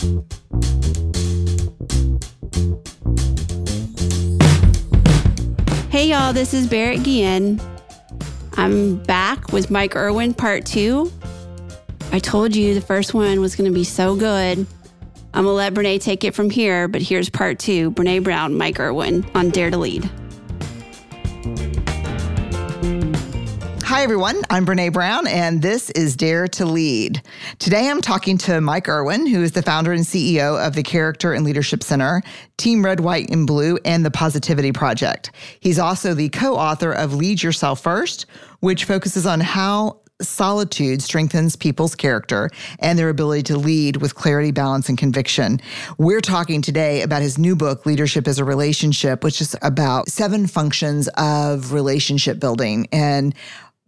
Hey, y'all, this is Barrett Guillen. I'm back with Mike Erwin, part two. I told you the first one was going to be so good. I'm going to let Brené take it from here, but here's part two Brené Brown, Mike Erwin on Dare to Lead. Hi, everyone. I'm Brené Brown, and this is Dare to Lead. Today, I'm talking to Mike Erwin, who is the founder and CEO of the Character and Leadership Center, Team Red, White, and Blue, and the Positivity Project. He's also the co author of Lead Yourself First, which focuses on how solitude strengthens people's character and their ability to lead with clarity, balance, and conviction. We're talking today about his new book, Leadership Is a Relationship, which is about seven functions of relationship building. And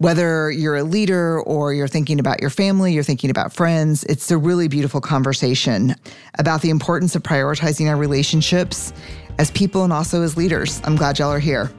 whether you're a leader or you're thinking about your family, you're thinking about friends, it's a really beautiful conversation about the importance of prioritizing our relationships as people and also as leaders. I'm glad y'all are here.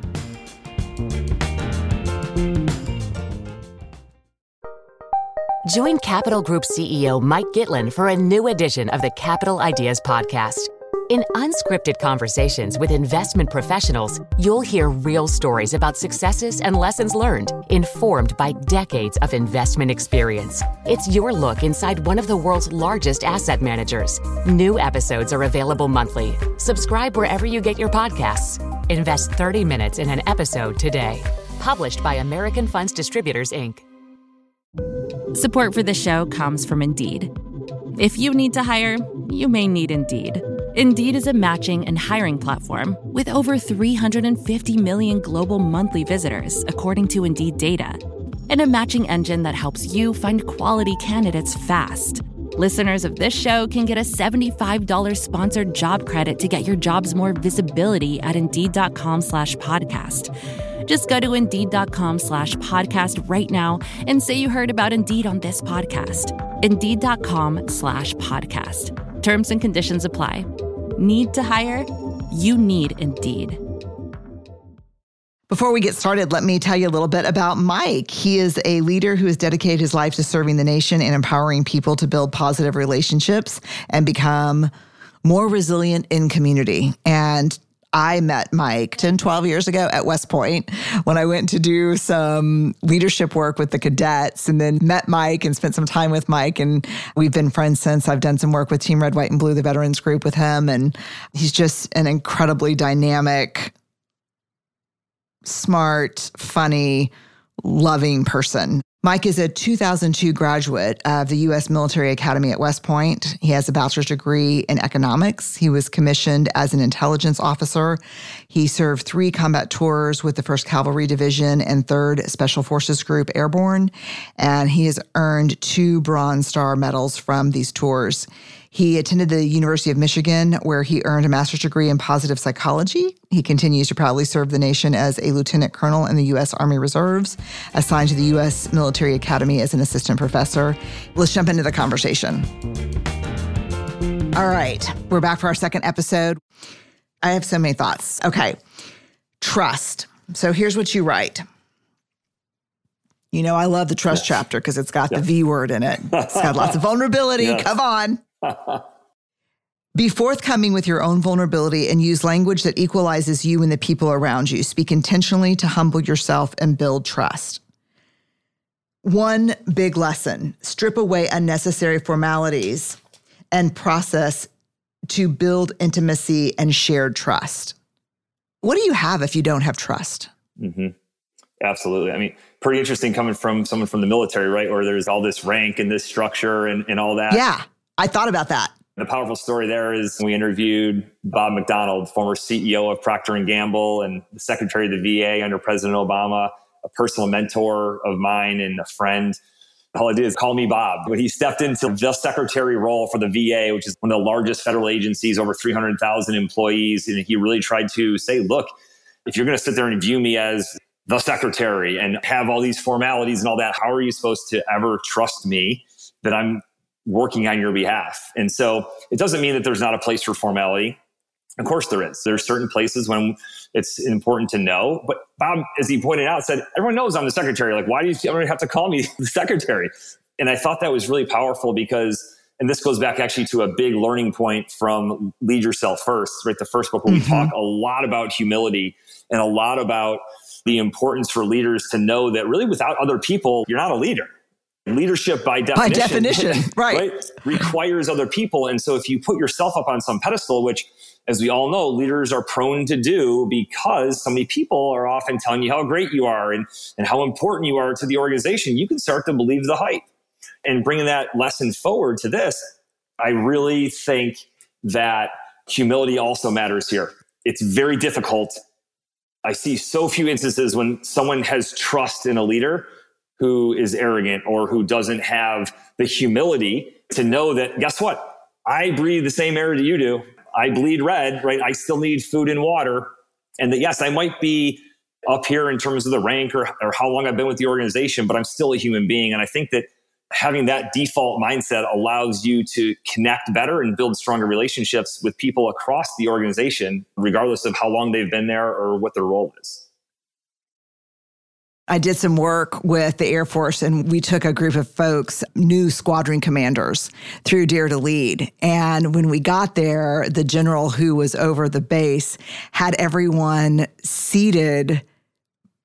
Join Capital Group CEO Mike Gitlin for a new edition of the Capital Ideas Podcast. In unscripted conversations with investment professionals, you'll hear real stories about successes and lessons learned, informed by decades of investment experience. It's your look inside one of the world's largest asset managers. New episodes are available monthly. Subscribe wherever you get your podcasts. Invest 30 minutes in an episode today. Published by American Funds Distributors, Inc. Support for the show comes from Indeed. If you need to hire, you may need Indeed. Indeed is a matching and hiring platform with over 350 million global monthly visitors, according to Indeed data, and a matching engine that helps you find quality candidates fast. Listeners of this show can get a $75 sponsored job credit to get your jobs more visibility at Indeed.com slash podcast. Just go to Indeed.com slash podcast right now and say you heard about Indeed on this podcast. Indeed.com slash podcast. Terms and conditions apply. Need to hire? You need Indeed. Before we get started, let me tell you a little bit about Mike. He is a leader who has dedicated his life to serving the nation and empowering people to build positive relationships and become more resilient in community. And I met Mike 10, 12 years ago at West Point when I went to do some leadership work with the cadets and then met Mike and spent some time with Mike. And we've been friends since. I've done some work with Team Red, White, and Blue, the veterans group with him. And he's just an incredibly dynamic, smart, funny, loving person. Mike is a 2002 graduate of the U.S. Military Academy at West Point. He has a bachelor's degree in economics. He was commissioned as an intelligence officer. He served three combat tours with the 1st Cavalry Division and 3rd Special Forces Group Airborne, and he has earned two Bronze Star medals from these tours. He attended the University of Michigan, where he earned a master's degree in positive psychology. He continues to proudly serve the nation as a lieutenant colonel in the U.S. Army Reserves, assigned to the U.S. Military Academy as an assistant professor. Let's jump into the conversation. All right, we're back for our second episode. I have so many thoughts. Okay, trust. So here's what you write. You know, I love the trust yes. chapter because it's got yes. the V word in it. It's got lots of vulnerability. Yes. Come on. Be forthcoming with your own vulnerability and use language that equalizes you and the people around you. Speak intentionally to humble yourself and build trust. One big lesson strip away unnecessary formalities and process to build intimacy and shared trust. What do you have if you don't have trust? Mm-hmm. Absolutely. I mean, pretty interesting coming from someone from the military, right? Where there's all this rank and this structure and, and all that. Yeah. I thought about that. The powerful story there is we interviewed Bob McDonald, former CEO of Procter and Gamble and the Secretary of the VA under President Obama, a personal mentor of mine and a friend. All I did is call me Bob. When he stepped into the secretary role for the VA, which is one of the largest federal agencies, over 300,000 employees, and he really tried to say, look, if you're going to sit there and view me as the secretary and have all these formalities and all that, how are you supposed to ever trust me that I'm working on your behalf. And so it doesn't mean that there's not a place for formality. Of course there is. There's certain places when it's important to know. But Bob, as he pointed out, said, everyone knows I'm the secretary. Like, why do you have to call me the secretary? And I thought that was really powerful because and this goes back actually to a big learning point from Lead Yourself First, right? The first book where mm-hmm. we talk a lot about humility and a lot about the importance for leaders to know that really without other people, you're not a leader. Leadership by definition, by definition right. right, requires other people. And so if you put yourself up on some pedestal, which as we all know, leaders are prone to do because so many people are often telling you how great you are and, and how important you are to the organization, you can start to believe the hype. And bringing that lesson forward to this, I really think that humility also matters here. It's very difficult. I see so few instances when someone has trust in a leader who is arrogant or who doesn't have the humility to know that, guess what? I breathe the same air that you do. I bleed red, right? I still need food and water. And that, yes, I might be up here in terms of the rank or, or how long I've been with the organization, but I'm still a human being. And I think that having that default mindset allows you to connect better and build stronger relationships with people across the organization, regardless of how long they've been there or what their role is. I did some work with the Air Force and we took a group of folks, new squadron commanders, through Dare to Lead. And when we got there, the general who was over the base had everyone seated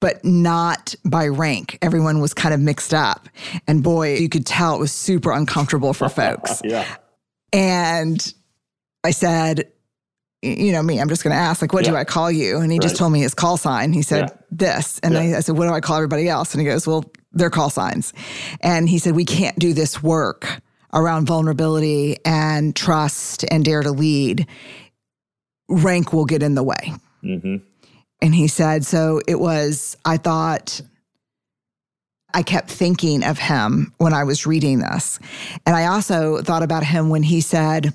but not by rank. Everyone was kind of mixed up. And boy, you could tell it was super uncomfortable for folks. yeah. And I said, you know me, I'm just going to ask, like, what yeah. do I call you? And he right. just told me his call sign. He said, yeah. this. And yeah. I, I said, what do I call everybody else? And he goes, well, their call signs. And he said, we can't do this work around vulnerability and trust and dare to lead. Rank will get in the way. Mm-hmm. And he said, so it was, I thought, I kept thinking of him when I was reading this. And I also thought about him when he said,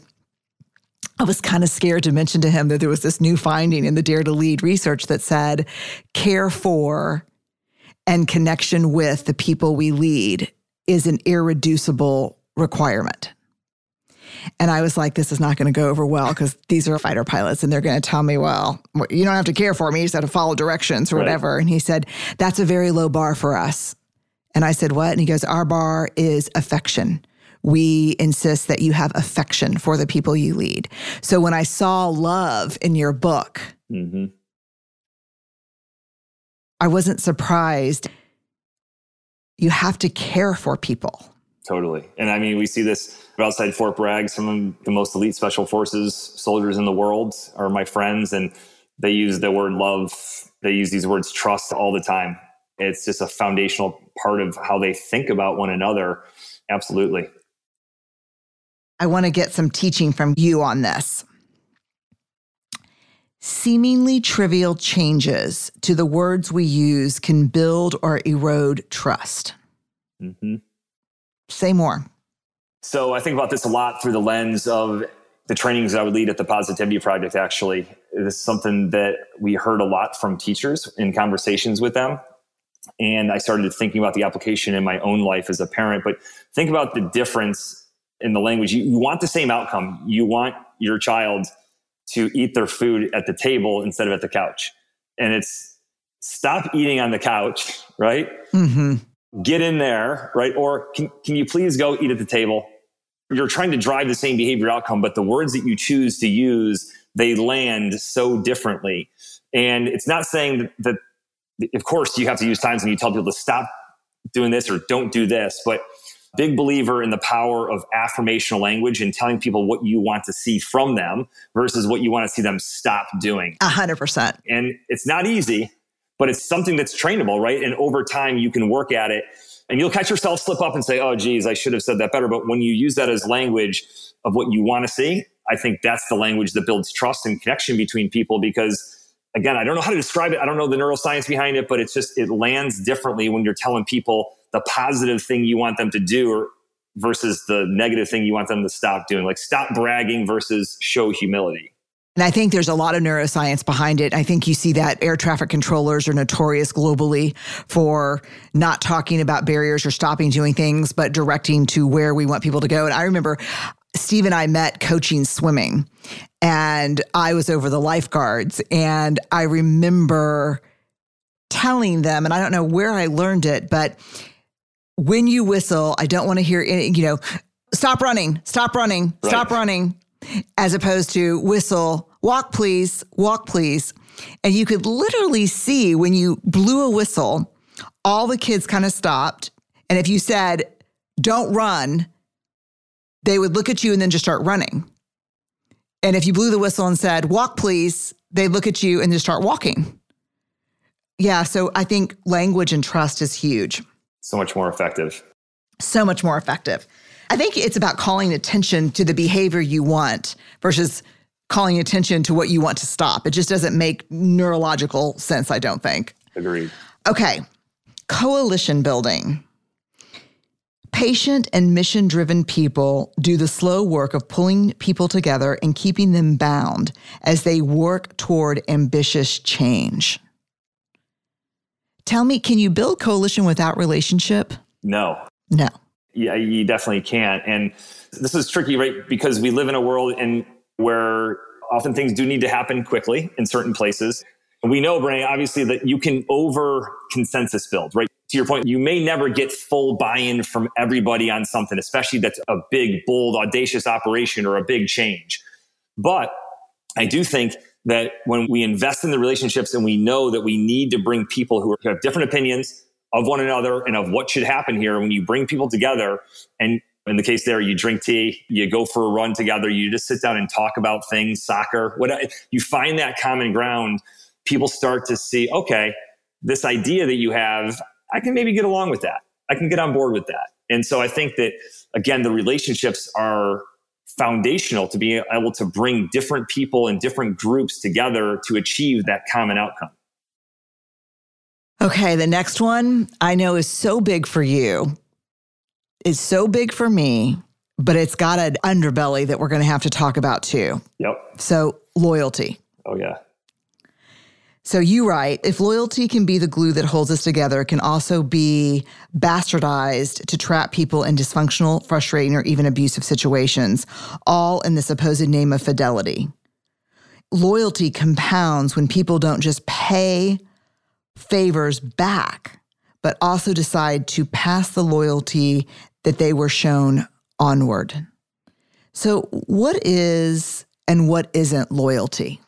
I was kind of scared to mention to him that there was this new finding in the Dare to Lead research that said care for and connection with the people we lead is an irreducible requirement. And I was like, this is not going to go over well because these are fighter pilots and they're going to tell me, well, you don't have to care for me. You just have to follow directions or right. whatever. And he said, that's a very low bar for us. And I said, what? And he goes, our bar is affection we insist that you have affection for the people you lead. So when I saw love in your book, mm-hmm. I wasn't surprised. You have to care for people. Totally. And I mean, we see this outside Fort Bragg. Some of the most elite special forces soldiers in the world are my friends, and they use the word love. They use these words trust all the time. It's just a foundational part of how they think about one another. Absolutely. I want to get some teaching from you on this. Seemingly trivial changes to the words we use can build or erode trust. Mm-hmm. Say more. So I think about this a lot through the lens of the trainings I would lead at the Positivity Project, actually. This is something that we heard a lot from teachers in conversations with them. And I started thinking about the application in my own life as a parent. But think about the difference in the language. You, you want the same outcome. You want your child to eat their food at the table instead of at the couch. And it's stop eating on the couch, right? Mm-hmm. Get in there, right? Or can, can you please go eat at the table? You're trying to drive the same behavior outcome, but the words that you choose to use, they land so differently. And it's not saying that, that of course, you have to use times when you tell people to stop doing this or don't do this, but big believer in the power of affirmational language and telling people what you want to see from them versus what you want to see them stop doing. A hundred percent. And it's not easy, but it's something that's trainable, right? And over time you can work at it and you'll catch yourself slip up and say, Oh, geez, I should have said that better. But when you use that as language of what you want to see, I think that's the language that builds trust and connection between people because again, I don't know how to describe it. I don't know the neuroscience behind it, but it's just, it lands differently when you're telling people the positive thing you want them to do or, versus the negative thing you want them to stop doing. Like stop bragging versus show humility. And I think there's a lot of neuroscience behind it. I think you see that air traffic controllers are notorious globally for not talking about barriers or stopping doing things, but directing to where we want people to go. And I remember Steve and I met coaching swimming, and I was over the lifeguards. And I remember telling them, and I don't know where I learned it, but when you whistle, I don't want to hear any, you know, stop running, stop running, Right. stop running, as opposed to whistle, walk please, walk please. And you could literally see when you blew a whistle, all the kids kind of stopped. And if you said, don't run, they would look at you and then just start running. And if you blew the whistle and said, walk please, they'd look at you and just start walking. Yeah. So I think language and trust is huge So much more effective. so much more effective. I think it's about calling attention to the behavior you want versus calling attention to what you want to stop. It just doesn't make neurological sense, I don't think. Agreed. Okay, coalition building. Patient and mission driven people do the slow work of pulling people together and keeping them bound as they work toward ambitious change. Tell me, can you build coalition without relationship? No, No. yeah, you definitely can't. And this is tricky, right? Because we live in a world in where often things do need to happen quickly in certain places. And we know, Brené, obviously that you can over consensus build, right? To your point, you may never get full buy-in from everybody on something, especially that's a big, bold, audacious operation or a big change. But I do think that when we invest in the relationships and we know that we need to bring people who have different opinions of one another and of what should happen here, when you bring people together and in the case there, you drink tea, you go for a run together, you just sit down and talk about things, soccer, what you find that common ground, people start to see, okay, this idea that you have, I can maybe get along with that. I can get on board with that. And so I think that again, the relationships are foundational to be able to bring different people and different groups together to achieve that common outcome. Okay, the next one I know is so big for you. It's so big for me, but it's got an underbelly that we're going to have to talk about too. Yep. So, loyalty. Oh, yeah. So, you write if loyalty can be the glue that holds us together, it can also be bastardized to trap people in dysfunctional, frustrating, or even abusive situations, all in the supposed name of fidelity. Loyalty compounds when people don't just pay favors back, but also decide to pass the loyalty that they were shown onward. So, what is and what isn't loyalty?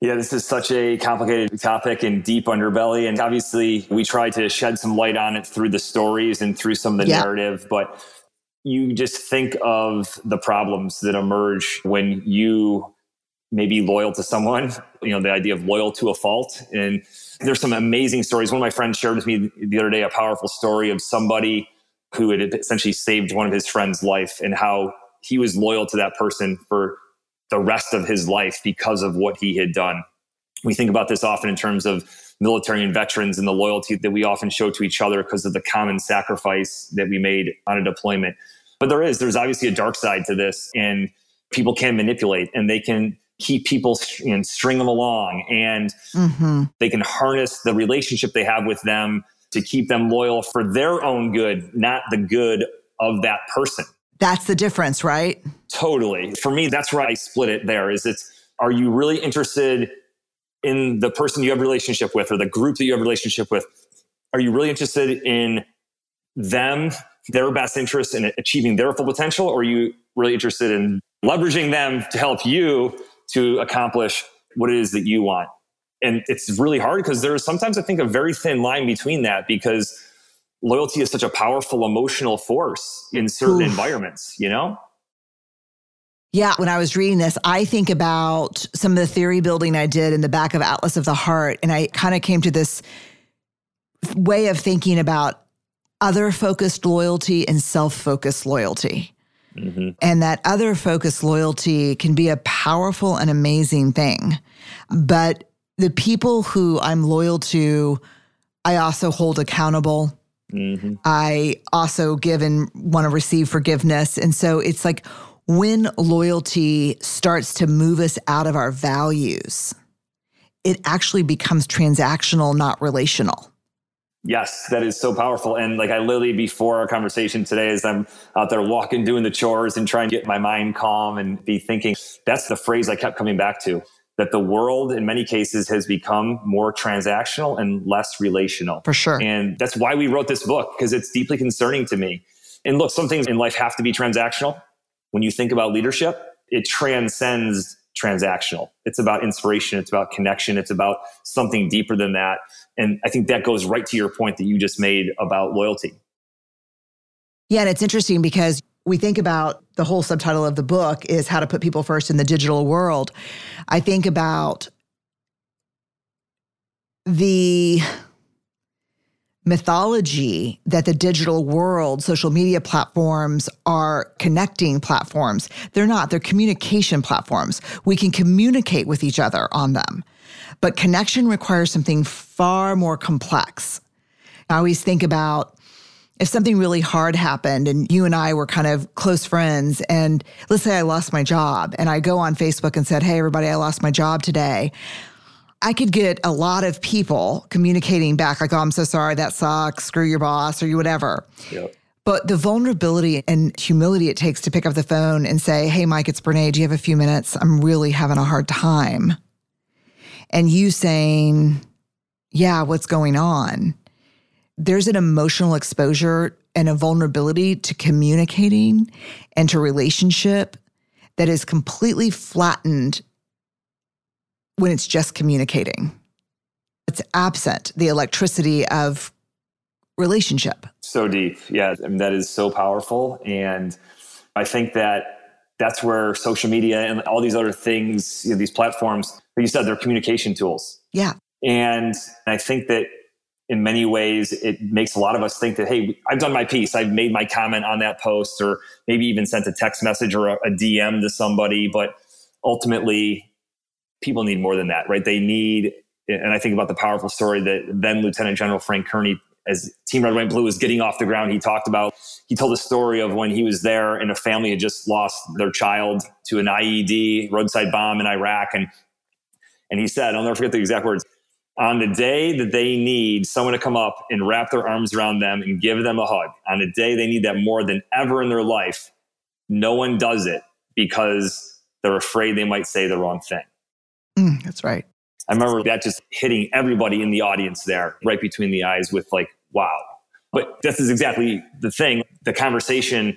Yeah, this is such a complicated topic and deep underbelly. And obviously, we try to shed some light on it through the stories and through some of the Yeah. narrative. But you just think of the problems that emerge when you may be loyal to someone, you know, the idea of loyal to a fault. And there's some amazing stories. One of my friends shared with me the other day a powerful story of somebody who had essentially saved one of his friend's life and how he was loyal to that person for the rest of his life because of what he had done. We think about this often in terms of military and veterans and the loyalty that we often show to each other because of the common sacrifice that we made on a deployment. But there is, there's obviously a dark side to this, and people can manipulate and they can keep people and string them along and Mm-hmm. they can harness the relationship they have with them to keep them loyal for their own good, not the good of that person. That's the difference, right? Totally. For me, that's where I split it there is it's are you really interested in the person you have a relationship with or the group that you have a relationship with? Are you really interested in them, their best interest in achieving their full potential? Or are you really interested in leveraging them to help you to accomplish what it is that you want? And it's really hard because there's sometimes I think a very thin line between that because loyalty is such a powerful emotional force in certain Oof. environments, you know? Yeah, when I was reading this, I think about some of the theory building I did in the back of Atlas of the Heart. And I kind of came to this way of thinking about other focused loyalty and self focused loyalty. Mm-hmm. And that other focused loyalty can be a powerful and amazing thing. But the people who I'm loyal to, I also hold accountable. Mhm. I also give and want to receive forgiveness. And so it's like when loyalty starts to move us out of our values, it actually becomes transactional, not relational. Yes, that is so powerful. And like I literally before our conversation today, as I'm out there walking, doing the chores and trying to get my mind calm and be thinking, that's the phrase I kept coming back to. That the world in many cases has become more transactional and less relational. For sure. And that's why we wrote this book, because it's deeply concerning to me And look, some things in life have to be transactional. When you think about leadership, it transcends transactional. It's about inspiration, it's about connection, it's about something deeper than that. And I think that goes right to your point that you just made about loyalty. Yeah, and it's interesting because we think about the whole subtitle of the book is how to put people first in the digital world. I think about the mythology that the digital world, social media platforms are connecting platforms. They're not, they're communication platforms. We can communicate with each other on them. But connection requires something far more complex. I always think about if something really hard happened and you and I were kind of close friends, and let's say I lost my job, and I go on Facebook and said, Hey, everybody, I lost my job today. I could get a lot of people communicating back, like, oh, I'm so sorry, that sucks, screw your boss, or you whatever. Yep. But the vulnerability and humility it takes to pick up the phone and say, Hey, Mike, it's Brené. Do you have a few minutes? I'm really having a hard time. And you saying, Yeah, what's going on? There's an emotional exposure and a vulnerability to communicating and to relationship that is completely flattened when it's just communicating. It's absent the electricity of relationship. So deep. Yeah. I mean, that is so powerful. And I think that that's where social media and all these other things, you know, these platforms, like you said, they're communication tools. Yeah. And I think that in many ways, it makes a lot of us think that, hey, I've done my piece. I've made my comment on that post, or maybe even sent a text message or a, a DM to somebody. But ultimately, people need more than that, right? They need, and I think about the powerful story that then Lieutenant General Frank Kearney, as Team Red, White, Blue was getting off the ground, he talked about, he told a story of when he was there and a family had just lost their child to an IED roadside bomb in Iraq. And, and he said, I'll never forget the exact words, on the day that they need someone to come up and wrap their arms around them and give them a hug, on the day they need that more than ever in their life, no one does it because they're afraid they might say the wrong thing. Mm, that's right. I remember that just hitting everybody in the audience there, right between the eyes, with like, wow. But this is exactly the thing. The conversation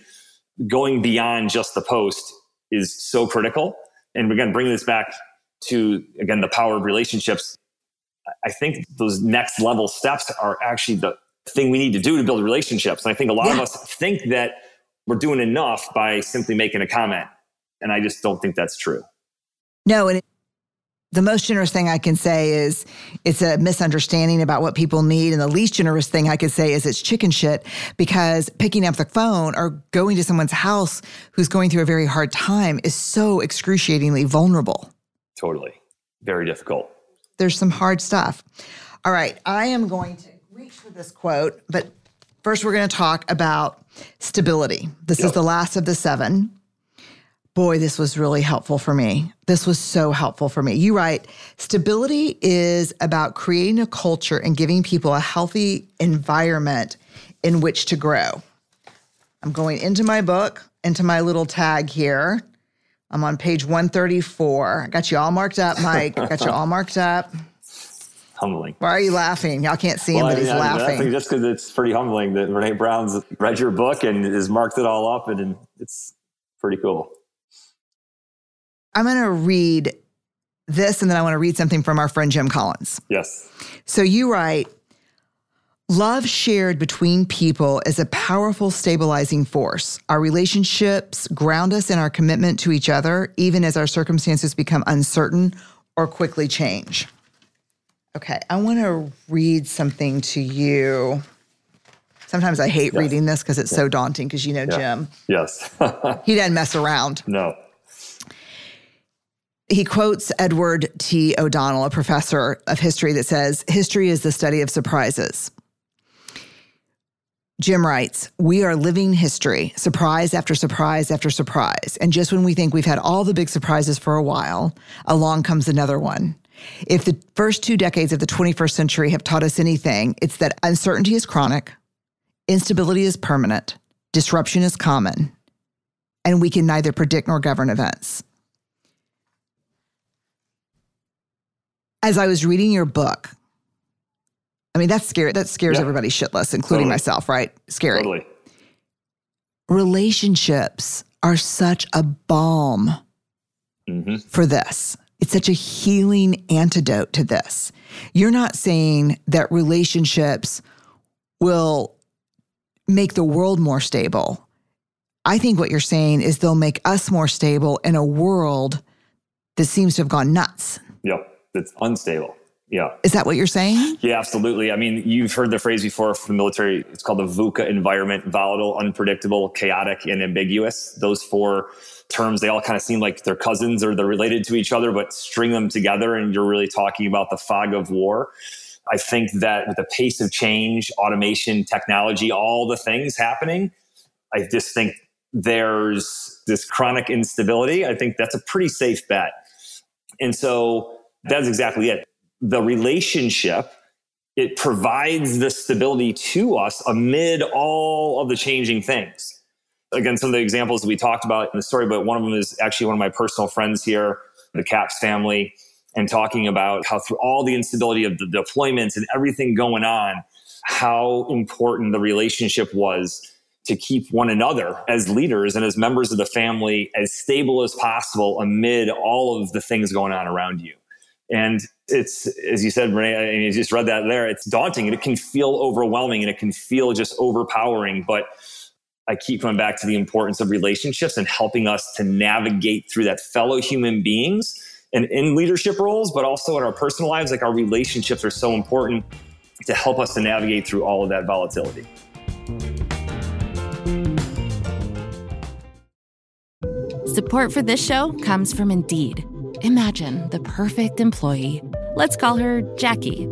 going beyond just the post is so critical. And again, bringing this back to, again, the power of relationships. I think those next level steps are actually the thing we need to do to build relationships. And I think a lot yeah. of us think that we're doing enough by simply making a comment. And I just don't think that's true. No, and the most generous thing I can say is it's a misunderstanding about what people need. And the least generous thing I could say is it's chicken shit because picking up the phone or going to someone's house who's going through a very hard time is so excruciatingly vulnerable. Totally. Very difficult. There's some hard stuff. All right. I am going to reach for this quote, but first we're going to talk about stability. This yep. is the last of the seven boy, this was really helpful for me. This was so helpful for me. You write, stability is about creating a culture and giving people a healthy environment in which to grow. I'm going into my book, into my little tag here. I'm on page 134. I got you all marked up, Mike. got you all marked up. Humbling. Why are you laughing? Y'all can't see him, well, but he's I mean, laughing. laughing just because it's pretty humbling that Brené Brown's read your book and has marked it all up, and it's pretty cool. I'm going to read this and then I want to read something from our friend Jim Collins. Yes. So you write Love shared between people is a powerful stabilizing force. Our relationships ground us in our commitment to each other, even as our circumstances become uncertain or quickly change. Okay, I want to read something to you. Sometimes I hate yes. reading this because it's so daunting because you know yeah. Jim. Yes. he doesn't mess around. No he quotes Edward T. O'Donnell, a professor of history, that says, History is the study of surprises. Jim writes, We are living history, surprise after surprise after surprise. And just when we think we've had all the big surprises for a while, along comes another one. If the first two decades of the 21st century have taught us anything, it's that uncertainty is chronic, instability is permanent, disruption is common, and we can neither predict nor govern events. as I was reading your book, I mean, that's scary. That scares yeah. everybody shitless, including totally. myself, right? Scary. Totally. relationships are such a balm hmm for this. It's such a healing antidote to this. You're not saying that relationships will make the world more stable. I think what you're saying is they'll make us more stable in a world that seems to have gone nuts. Yep. It's unstable. Yeah. Is that what you're saying? Yeah, absolutely. I mean, you've heard the phrase before from the military. It's called the VUCA environment volatile, unpredictable, chaotic, and ambiguous. Those four terms, they all kind of seem like they're cousins or they're related to each other, but string them together and you're really talking about the fog of war. I think that with the pace of change, automation, technology, all the things happening, I just think there's this chronic instability. I think that's a pretty safe bet. And so that's exactly it. The relationship, it provides the stability to us amid all of the changing things. Again, some of the examples that we talked about in the story, but one of them is actually one of my personal friends here, the Caps family, and talking about how through all the instability of the deployments and everything going on, how important the relationship was to keep one another as leaders and as members of the family as stable as possible amid all of the things going on around you. And it's, as you said, Brené, and you just read that there, it's daunting and it can feel overwhelming and it can feel just overpowering. But I keep coming back to the importance of relationships and helping us to navigate through that fellow human beings and in leadership roles, but also in our personal lives. Like our relationships are so important to help us to navigate through all of that volatility. Support for this show comes from Indeed. Imagine the perfect employee. Let's call her Jackie.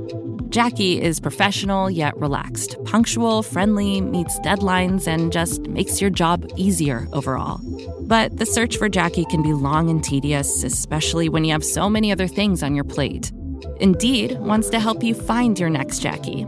Jackie is professional yet relaxed, punctual, friendly, meets deadlines, and just makes your job easier overall. But the search for Jackie can be long and tedious, especially when you have so many other things on your plate. Indeed wants to help you find your next Jackie.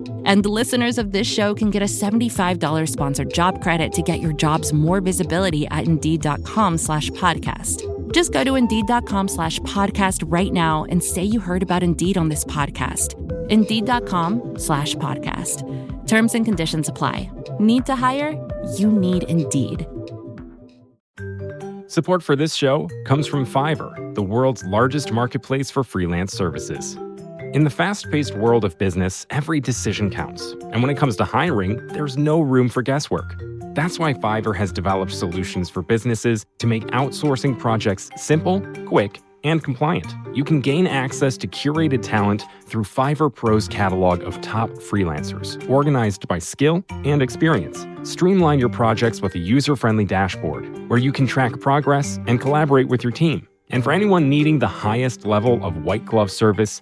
And listeners of this show can get a $75 sponsored job credit to get your jobs more visibility at Indeed.com slash podcast. Just go to Indeed.com slash podcast right now and say you heard about Indeed on this podcast. Indeed.com slash podcast. Terms and conditions apply. Need to hire? You need Indeed. Support for this show comes from Fiverr, the world's largest marketplace for freelance services. In the fast paced world of business, every decision counts. And when it comes to hiring, there's no room for guesswork. That's why Fiverr has developed solutions for businesses to make outsourcing projects simple, quick, and compliant. You can gain access to curated talent through Fiverr Pro's catalog of top freelancers, organized by skill and experience. Streamline your projects with a user friendly dashboard where you can track progress and collaborate with your team. And for anyone needing the highest level of white glove service,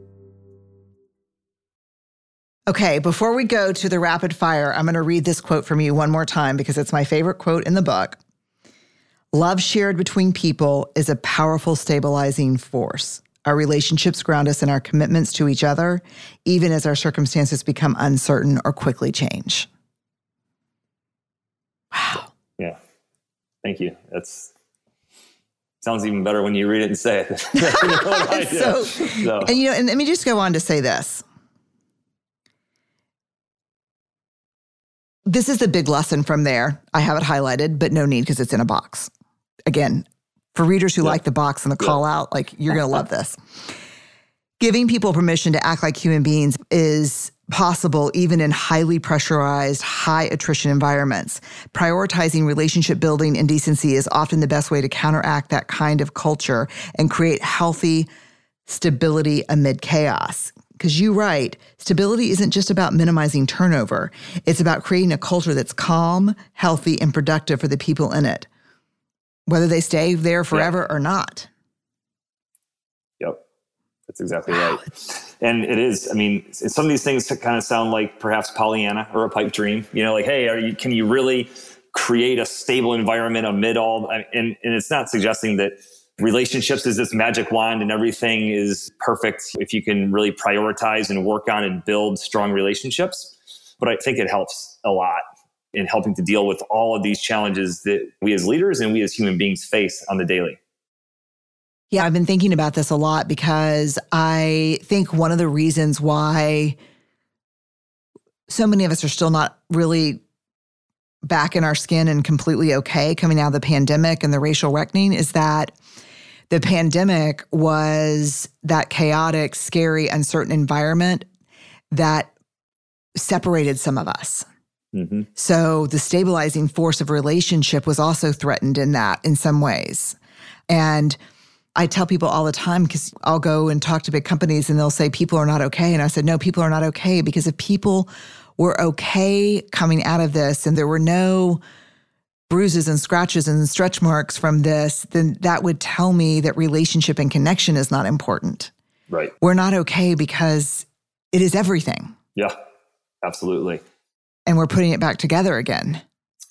Okay, before we go to the rapid fire, I'm going to read this quote from you one more time because it's my favorite quote in the book. Love shared between people is a powerful stabilizing force. Our relationships ground us in our commitments to each other, even as our circumstances become uncertain or quickly change. Wow. Yeah. Thank you. That's sounds even better when you read it and say it. so, so, and you know, and let me just go on to say this. This is the big lesson from there. I have it highlighted, but no need because it's in a box. Again, for readers who like the box and the call out, like you're going to love this. Giving people permission to act like human beings is possible even in highly pressurized, high attrition environments. Prioritizing relationship building and decency is often the best way to counteract that kind of culture and create healthy, stability amid chaos. Because you write, stability isn't just about minimizing turnover, it's about creating a culture that's calm, healthy, and productive for the people in it, whether they stay there forever or not. Yep. That's exactly wow. right. And it is, I mean, some of these things kind of sound like perhaps Pollyanna or a pipe dream, you know, like, hey, are you, can you really create a stable environment amid all, and, and it's not suggesting that relationships is this magic wand and everything is perfect if you can really prioritize and work on and build strong relationships. But I think it helps a lot in helping to deal with all of these challenges that we as leaders and we as human beings face on the daily. Yeah, I've been thinking about this a lot because I think one of the reasons why so many of us are still not really back in our skin and completely okay coming out of the pandemic and the racial reckoning is that the pandemic was that chaotic, scary, uncertain environment that separated some of us. Mm-hmm. So the stabilizing force of relationship was also threatened in that in some ways. And I tell people all the time because I'll go and talk to big companies and they'll say people are not okay. And I said, no, people are not okay because if people were okay coming out of this and there were no bruises and scratches and stretch marks from this, then that would tell me that relationship and connection is not important. Right. We're not okay because it is everything. Yeah, absolutely. And we're putting it back together again.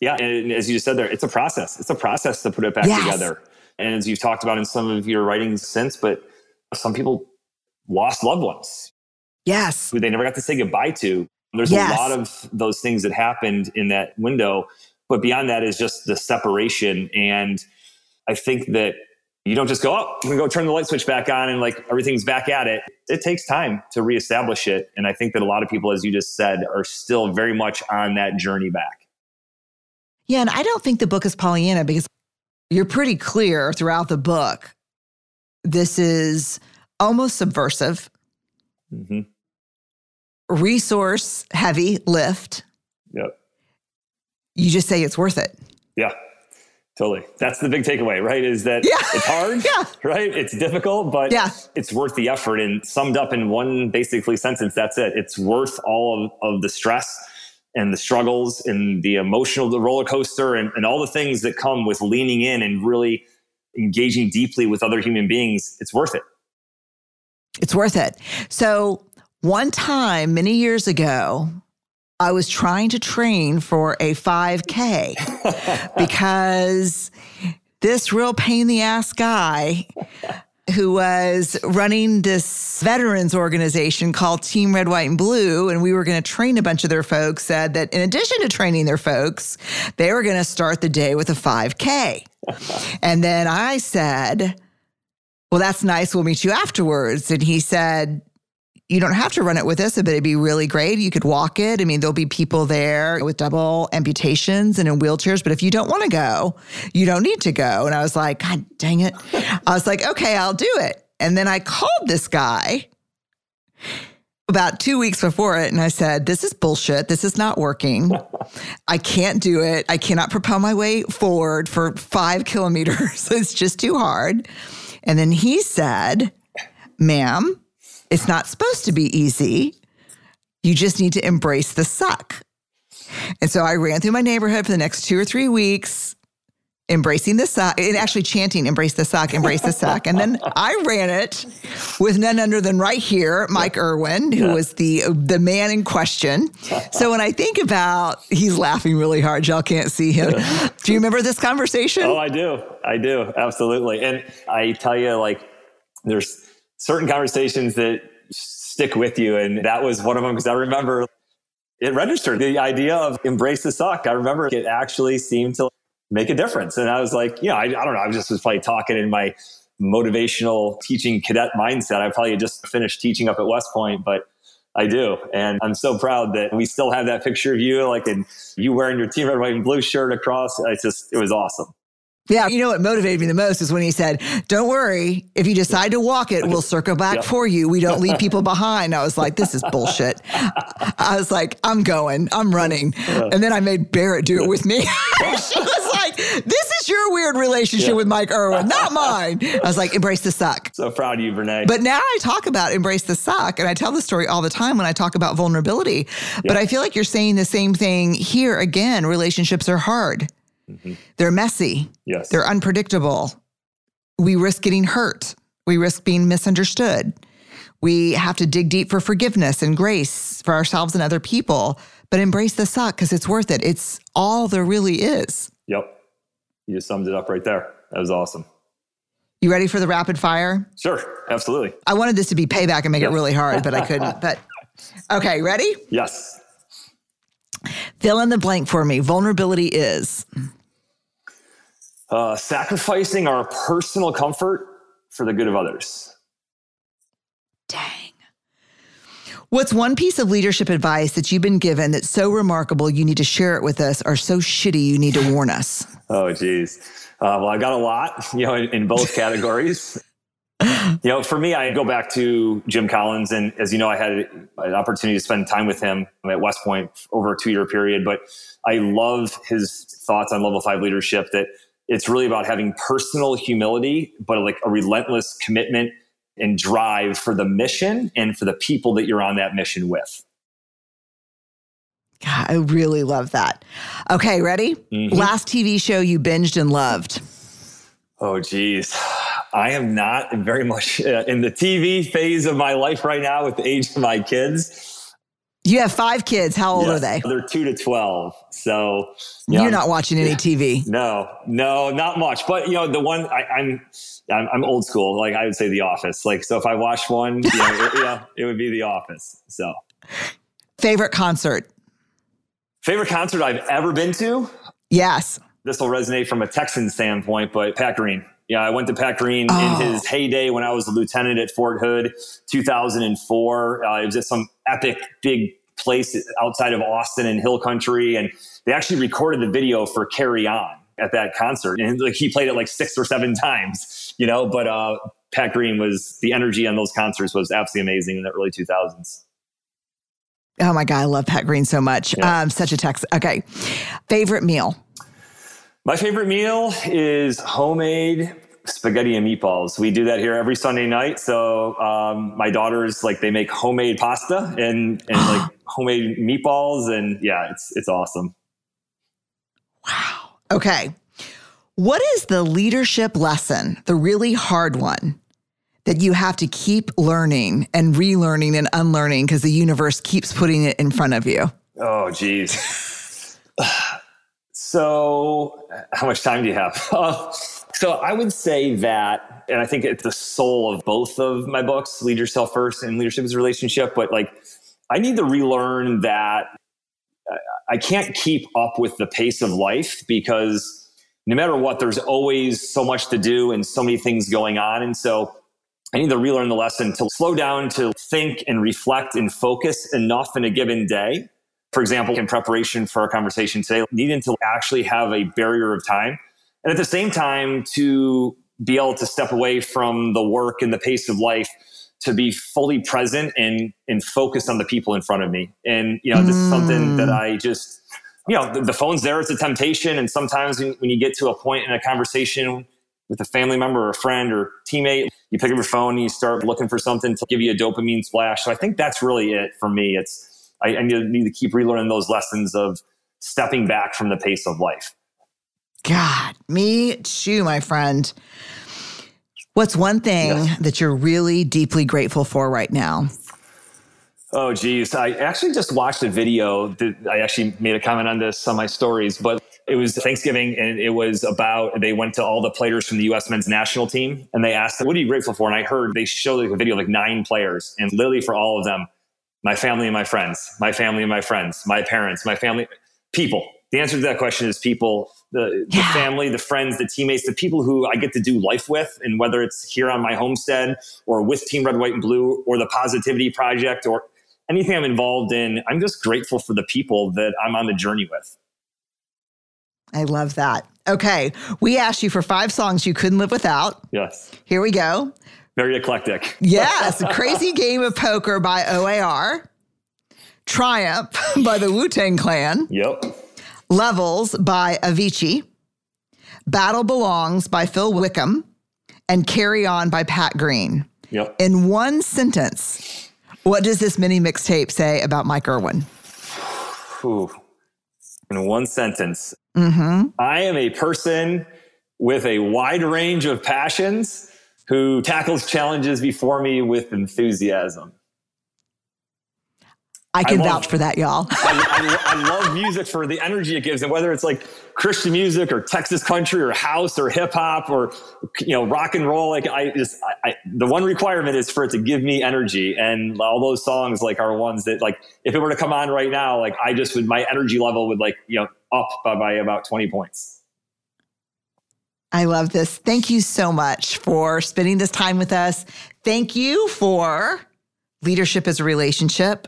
Yeah. And as you just said there, it's a process. It's a process to put it back yes. together. And as you've talked about in some of your writings since, but some people lost loved ones. Yes. Who they never got to say goodbye to. There's yes. a lot of those things that happened in that window but beyond that is just the separation. And I think that you don't just go, oh, I'm gonna go turn the light switch back on and like everything's back at it. It takes time to reestablish it. And I think that a lot of people, as you just said, are still very much on that journey back. Yeah. And I don't think the book is Pollyanna because you're pretty clear throughout the book. This is almost subversive, mm-hmm. resource heavy lift. You just say it's worth it. Yeah. Totally. That's the big takeaway, right? Is that yeah. it's hard, yeah. right? It's difficult, but yeah. it's worth the effort. And summed up in one basically sentence, that's it. It's worth all of, of the stress and the struggles and the emotional, the roller coaster and, and all the things that come with leaning in and really engaging deeply with other human beings. It's worth it. It's worth it. So one time many years ago, I was trying to train for a 5K because this real pain in the ass guy who was running this veterans organization called Team Red, White, and Blue, and we were going to train a bunch of their folks, said that in addition to training their folks, they were going to start the day with a 5K. and then I said, Well, that's nice. We'll meet you afterwards. And he said, you don't have to run it with us, but it'd be really great. You could walk it. I mean, there'll be people there with double amputations and in wheelchairs, but if you don't want to go, you don't need to go. And I was like, God dang it. I was like, okay, I'll do it. And then I called this guy about two weeks before it and I said, This is bullshit. This is not working. I can't do it. I cannot propel my way forward for five kilometers. it's just too hard. And then he said, Ma'am, it's not supposed to be easy. You just need to embrace the suck. And so I ran through my neighborhood for the next two or three weeks, embracing the suck and actually chanting, embrace the suck, embrace the suck. And then I ran it with none other than right here, Mike. Erwin, who yeah. was the the man in question. So when I think about he's laughing really hard, y'all can't see him. Do you remember this conversation? Oh, I do. I do. Absolutely. And I tell you, like, there's certain conversations that stick with you. And that was one of them because I remember it registered the idea of embrace the suck. I remember it actually seemed to make a difference. And I was like, you know, I, I don't know. I just was probably talking in my motivational teaching cadet mindset. I probably just finished teaching up at West Point, but I do. And I'm so proud that we still have that picture of you, like, and you wearing your team red, white, and blue shirt across. It's just, it was awesome. Yeah, you know what motivated me the most is when he said, "Don't worry, if you decide to walk it, we'll circle back yep. for you. We don't leave people behind." I was like, "This is bullshit." I was like, "I'm going, I'm running," and then I made Barrett do it with me. she was like, this is your weird relationship yeah. with Mike Erwin, not mine. I was like, embrace the suck. So proud of you, Brené. But now I talk about embrace the suck, and I tell the story all the time when I talk about vulnerability. Yeah. But I feel like you're saying the same thing here again. Relationships are hard. Mm-hmm. They're messy. Yes. They're unpredictable. We risk getting hurt. We risk being misunderstood. We have to dig deep for forgiveness and grace for ourselves and other people, but embrace the suck because it's worth it. It's all there really is. Yep. You just summed it up right there. That was awesome. You ready for the rapid fire? Sure, absolutely. I wanted this to be payback and make yes. it really hard, but I couldn't. But okay, ready? Yes. Fill in the blank for me. Vulnerability is uh, sacrificing our personal comfort for the good of others. Dang. What's one piece of leadership advice that you've been given that's so remarkable you need to share it with us or so shitty you need to warn us? oh, geez. Uh, well, I got a lot, you know, in, in both categories. you know, for me, I go back to Jim Collins, and as you know, I had an opportunity to spend time with him at West Point over a two-year period. But I love his thoughts on level five leadership. That it's really about having personal humility, but like a relentless commitment and drive for the mission and for the people that you're on that mission with. God, I really love that. Okay, ready? Mm-hmm. Last TV show you binged and loved. Oh, geez. I am not very much uh, in the TV phase of my life right now with the age of my kids. You have five kids. How old yes, are they? They're two to 12. So yeah, you're not watching any TV. No, no, not much. But you know, the one I, am I'm, I'm old school. Like I would say The Office. Like, so if I watch one, you know, it, know, it would be The Office. So favorite concert? Favorite concert I've ever been to? Yes. This will resonate from a Texan standpoint, but Pat Green. Yeah, I went to Pat Green oh. in his heyday when I was a lieutenant at Fort Hood, 2004. Uh, it was at some epic big place outside of Austin in Hill Country, and they actually recorded the video for "Carry On" at that concert, and like he played it like six or seven times, you know. But uh, Pat Green was the energy on those concerts was absolutely amazing in the early 2000s. Oh my god, I love Pat Green so much. Yeah. Um, such a text. Okay, favorite meal. My favorite meal is homemade spaghetti and meatballs. We do that here every Sunday night. So um, my daughters like they make homemade pasta and and like homemade meatballs, and yeah, it's it's awesome. Wow. Okay. What is the leadership lesson, the really hard one, that you have to keep learning and relearning and unlearning because the universe keeps putting it in front of you? Oh, geez. So, how much time do you have? so, I would say that, and I think it's the soul of both of my books, Lead Yourself First and Leadership is a Relationship. But, like, I need to relearn that I can't keep up with the pace of life because no matter what, there's always so much to do and so many things going on. And so, I need to relearn the lesson to slow down, to think and reflect and focus enough in a given day for example, in preparation for our conversation today, needing to actually have a barrier of time. And at the same time, to be able to step away from the work and the pace of life to be fully present and, and focused on the people in front of me. And, you know, this mm. is something that mm. I just, you know, the, the, phone's there. It's a temptation. And sometimes when, when you get to a point in a conversation with a family member or a friend or teammate, you pick up your phone and you start looking for something to give you a dopamine splash. So I think that's really it for me. It's, I, I need, need to keep relearning those lessons of stepping back from the pace of life. God, me too, my friend. What's one thing yes. that you're really deeply grateful for right now? Oh, geez. I actually just watched a video that I actually made a comment on this on my stories, but it was Thanksgiving and it was about they went to all the players from the US men's national team and they asked them, What are you grateful for? And I heard they showed like a video of like nine players and literally for all of them, my family and my friends, my family and my friends, my parents, my family, people. The answer to that question is people, the, yeah. the, family, the friends, the teammates, the people who I get to do life with. And whether it's here on my homestead or with Team Red, White, and Blue or the Positivity Project or anything I'm involved in, I'm just grateful for the people that I'm on the journey with. I love that. Okay. We asked you for five songs you couldn't live without. Yes. Here we go. Very eclectic. yes. Crazy Game of Poker by OAR. Triumph by the Wu Tang Clan. Yep. Levels by Avicii. Battle Belongs by Phil Wickham, and Carry On by Pat Green. Yep. In one sentence, what does this mini mixtape say about Mike Erwin? Ooh. In one sentence, Mm-hmm. I am a person with a wide range of passions who tackles challenges before me with enthusiasm. I can I love- vouch for that, y'all. I, I, I love music for the energy it gives, and whether it's like Christian music or Texas country or house or hip hop or you know rock and roll, like I just I, the one requirement is for it to give me energy, and all those songs like are ones that like if it were to come on right now, like I just would my energy level would like you know up by, by about twenty points. I love this. Thank you so much for spending this time with us. Thank you for Leadership Is a Relationship.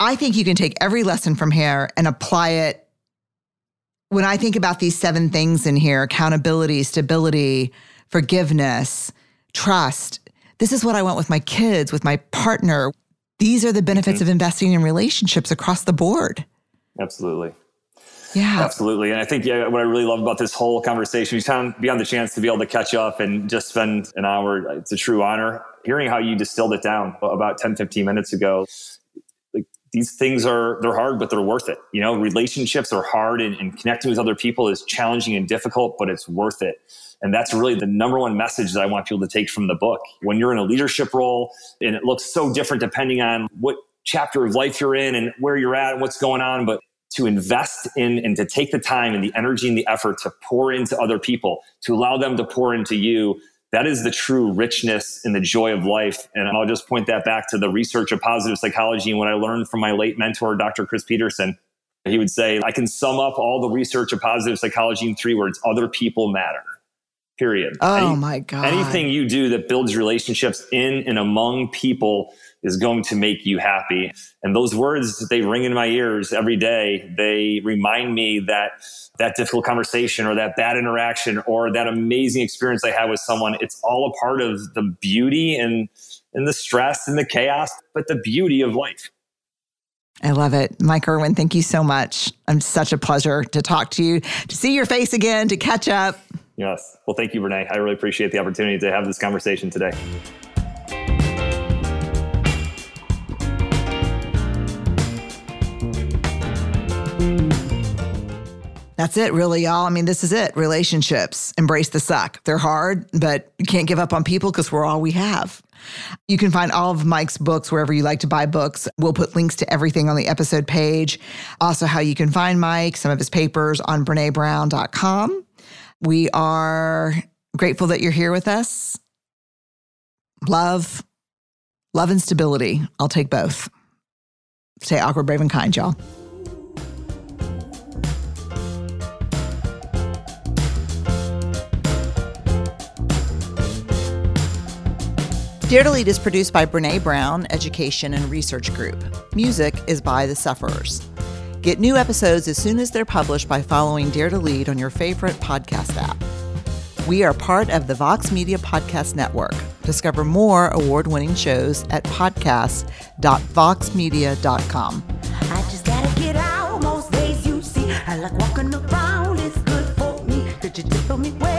I think you can take every lesson from here and apply it. When I think about these seven things in here accountability, stability, forgiveness, trust this is what I want with my kids, with my partner. These are the benefits mm-hmm. of investing in relationships across the board. Absolutely. Yeah. Absolutely. And I think yeah, what I really love about this whole conversation kind of beyond the chance to be able to catch up and just spend an hour. It's a true honor. Hearing how you distilled it down about 10, 15 minutes ago, these things are, they're hard, but they're worth it. You know, relationships are hard and, and connecting with other people is challenging and difficult, but it's worth it. And that's really the number one message that I want people to take from the book. When you're in a leadership role and it looks so different depending on what chapter of life you're in and where you're at and what's going on, but to invest in and to take the time and the energy and the effort to pour into other people, to allow them to pour into you. That is the true richness and the joy of life. And I'll just point that back to the research of positive psychology and what I learned from my late mentor, Dr. Chris Peterson. He would say, I can sum up all the research of positive psychology in three words other people matter. Period. Oh Any- my God. Anything you do that builds relationships in and among people is going to make you happy. And those words, they ring in my ears every day. They remind me that that difficult conversation or that bad interaction or that amazing experience I had with someone, it's all a part of the beauty and, and the stress and the chaos, but the beauty of life. I love it. Mike Erwin, thank you so much. I'm such a pleasure to talk to you, to see your face again, to catch up. Yes. Well, thank you, Brené. I really appreciate the opportunity to have this conversation today. That's it, really, y'all. I mean, this is it. Relationships. Embrace the suck. They're hard, but you can't give up on people because we're all we have. You can find all of Mike's books wherever you like to buy books. We'll put links to everything on the episode page. Also, how you can find Mike, some of his papers on BreneBrown.com. We are grateful that you're here with us. Love, love and stability. I'll take both. Stay awkward, brave, and kind, y'all. Dare to Lead is produced by Brené Brown Education and Research Group. Music is by The Suffers. Get new episodes as soon as they're published by following Dare to Lead on your favorite podcast app. We are part of the Vox Media Podcast Network. Discover more award winning shows at podcast.voxmedia.com. I just gotta get out most days you see. I like walking around, it's good for me. Could you tell me where